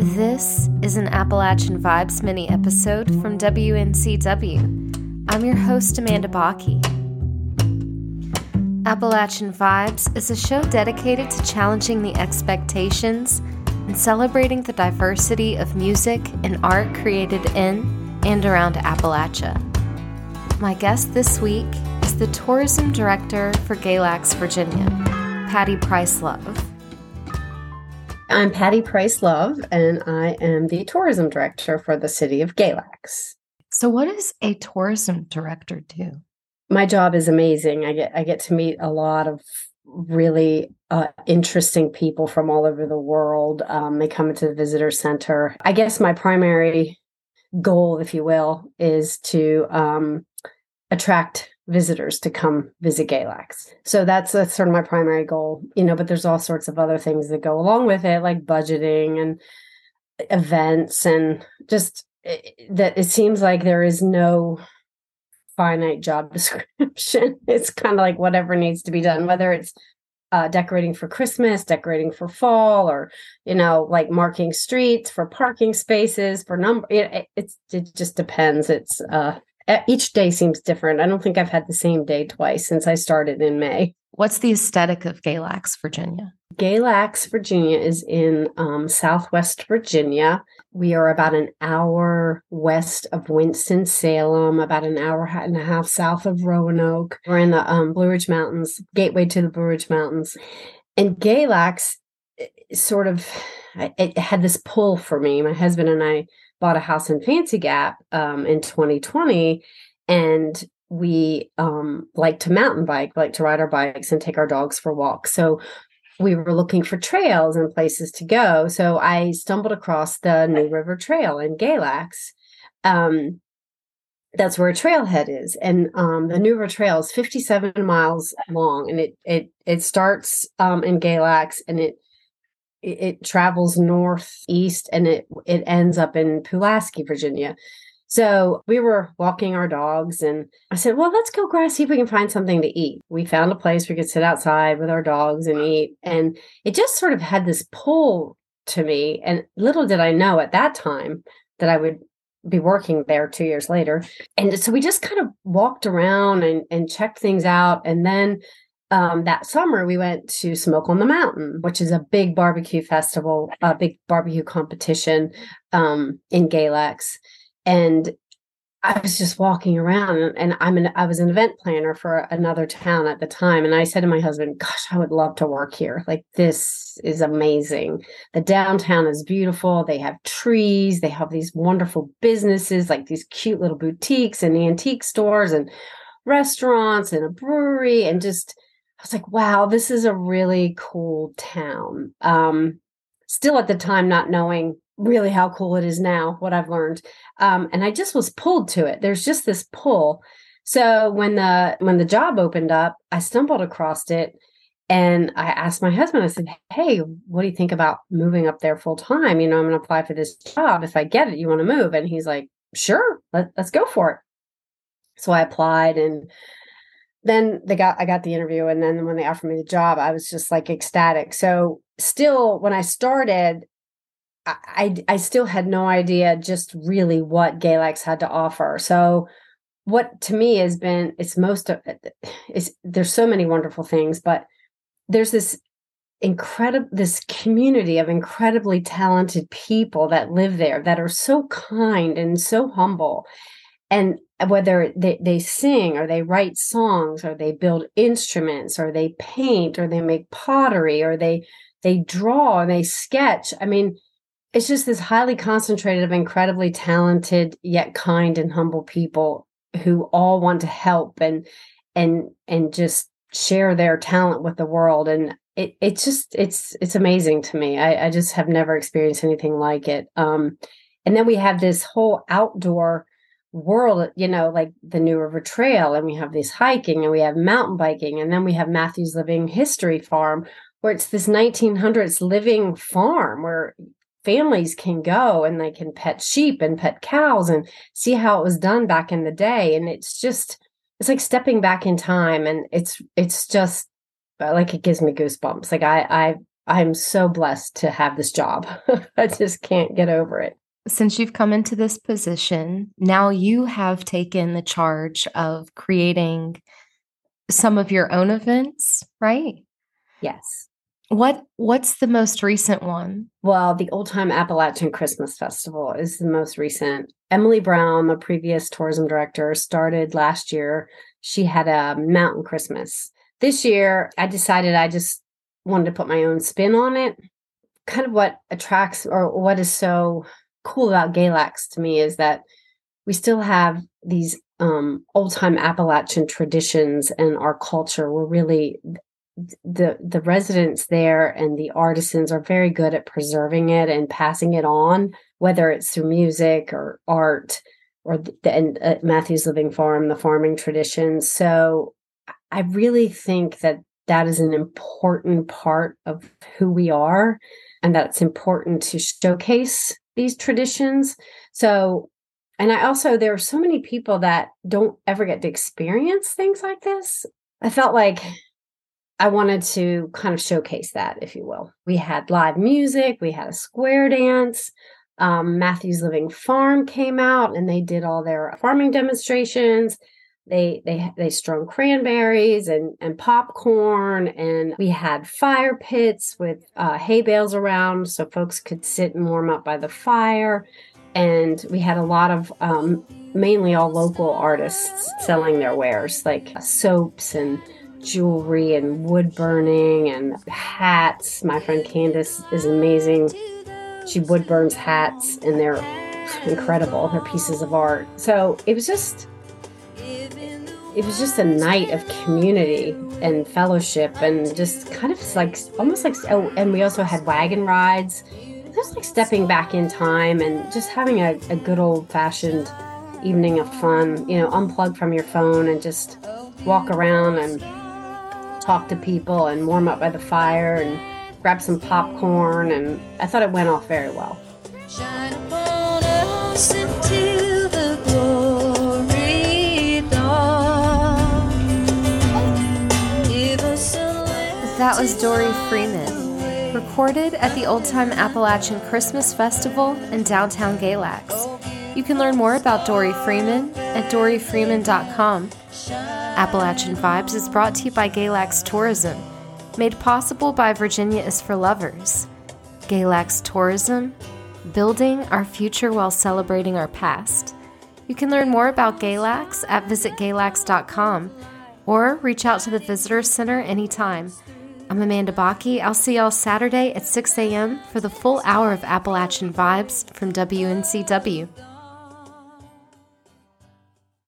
This is an Appalachian Vibes mini episode from WNCW. I'm your host, Amanda Bocchi. Appalachian Vibes is a show dedicated to challenging the expectations and celebrating the diversity of music and art created in and around Appalachia. My guest this week is the tourism director for Galax, Virginia, Patti Price Love. I'm Patti Price Love, and I am the tourism director for the city of Galax. So, what does a tourism director do? My job is amazing. I get I get to meet a lot of really uh, interesting people from all over the world. Um, they come into the visitor center. I guess my primary goal, if you will, is to um, attract visitors to come visit Galax. So that's, that's sort of my primary goal, you know, but there's all sorts of other things that go along with it, like budgeting and events and just it, eh, that it seems like there is no finite job description. It's kind of like whatever needs to be done, whether it's uh, decorating for Christmas, decorating for fall, or you know, like marking streets for parking spaces for number. It, it, it just depends. It's uh, each day seems different. I don't think I've had the same day twice since I started in May. What's the aesthetic of Galax, Virginia? Galax, Virginia is in um, Southwest Virginia. We are about an hour west of Winston-Salem, about an hour and a half south of Roanoke. We're in the um, Blue Ridge Mountains, gateway to the Blue Ridge Mountains. And Galax sort of, it had this pull for me. My husband and I bought a house in Fancy Gap um, in 2020, and we um, like to mountain bike, like to ride our bikes and take our dogs for walks. So we were looking for trails and places to go. So I stumbled across the New River Trail in Galax. Um, that's where a trailhead is, and um, the New River Trail is 57 miles long, and it it it starts um, in Galax, and it it, travels northeast and it it ends up in Pulaski, Virginia. So we were walking our dogs, and I said, Well, let's go grass, see if we can find something to eat. We found a place we could sit outside with our dogs and eat. And it just sort of had this pull to me. And little did I know at that time that I would be working there two years later. And so we just kind of walked around and, and checked things out. And then um, that summer we went to Smoke on the Mountain, which is a big barbecue festival, a big barbecue competition um, in Galax. And I was just walking around and I'm an I was an event planner for another town at the time. And I said to my husband, Gosh, I would love to work here. Like this is amazing. The downtown is beautiful. They have trees, they have these wonderful businesses, like these cute little boutiques and antique stores and restaurants and a brewery and just I was like, wow, this is a really cool town. Um, still at the time, not knowing really how cool it is now, what I've learned. Um, and I just was pulled to it. There's just this pull. So when the when the job opened up, I stumbled across it and I asked my husband, I said, Hey, what do you think about moving up there full time? You know, I'm gonna apply for this job. If I get it, you want to move? And he's like, Sure, let, let's go for it. So I applied and then they got I got the interview and then when they offered me the job, I was just like ecstatic. So still when I started, I, I, I still had no idea just really what Galax had to offer. So what to me has been it's most of eh, eh, it's there's so many wonderful things, but there's this incredible this community of incredibly talented people that live there that are so kind and so humble and whether they, they sing or they write songs or they build instruments or they paint or they make pottery or they they draw and they sketch i mean it's just this highly concentrated of incredibly talented yet kind and humble people who all want to help and and and just share their talent with the world. And it it's just it's it's amazing to me. I i just have never experienced anything like it. Um and then we have this whole outdoor world, you know, like the New River Trail, and we have this hiking and we have mountain biking, and then we have Matthews Living History Farm, where it's this 1900s living farm where families can go and they can pet sheep and pet cows and see how it was done back in the day. And it's just, it's like stepping back in time, and it's it's just uh, like it gives me goosebumps. Like I I I'm so blessed to have this job. I just can't get over it. Since you've come into this position, now you have taken the charge of creating some of your own events, right? Yes. What what's the most recent one? Well, the Old Time Appalachian Christmas Festival is the most recent. Emily Brown, the previous tourism director, started last year. She had a mountain Christmas. This year, I decided I just wanted to put my own spin on it. Kind of what attracts or what is so cool about Galax to me is that we still have these um, old time Appalachian traditions and our culture. We're really the the residents there and the artisans are very good at preserving it and passing it on whether it's through music or art or the, and uh, Matthews Living Farm the farming traditions so i really think that that is an important part of who we are and that it's important to showcase these traditions so and i also there are so many people that don't ever get to experience things like this i felt like I wanted to kind of showcase that, if you will. We had live music, we had a square dance. Um, Matthews Living Farm came out and they did all their farming demonstrations. They they they strung cranberries and and popcorn, and we had fire pits with uh, hay bales around so folks could sit and warm up by the fire. And we had a lot of um, mainly all local artists selling their wares like soaps and jewelry and wood burning and hats. My friend Candace is amazing. She wood burns hats and they're incredible. They're pieces of art. So it was just it was just a night of community and fellowship and just kind of like almost like oh and we also had wagon rides just like stepping back in time and just having a, a good old fashioned evening of fun you know unplug from your phone and just walk around and talk to people and warm up by the fire and grab some popcorn. And I thought it went off very well. Was Dori Freeman, recorded at the Old Time Appalachian Christmas Festival in downtown Galax. You can learn more about Dori Freeman at dorifreeman.com. Appalachian Vibes is brought to you by Galax Tourism, made possible by Virginia is for Lovers. Galax Tourism, building our future while celebrating our past. You can learn more about Galax at visitgalax.com or reach out to the Visitor Center anytime. I'm Amanda Bocchi. I'll see y'all Saturday at 6 a.m. for the full hour of Appalachian Vibes from WNCW.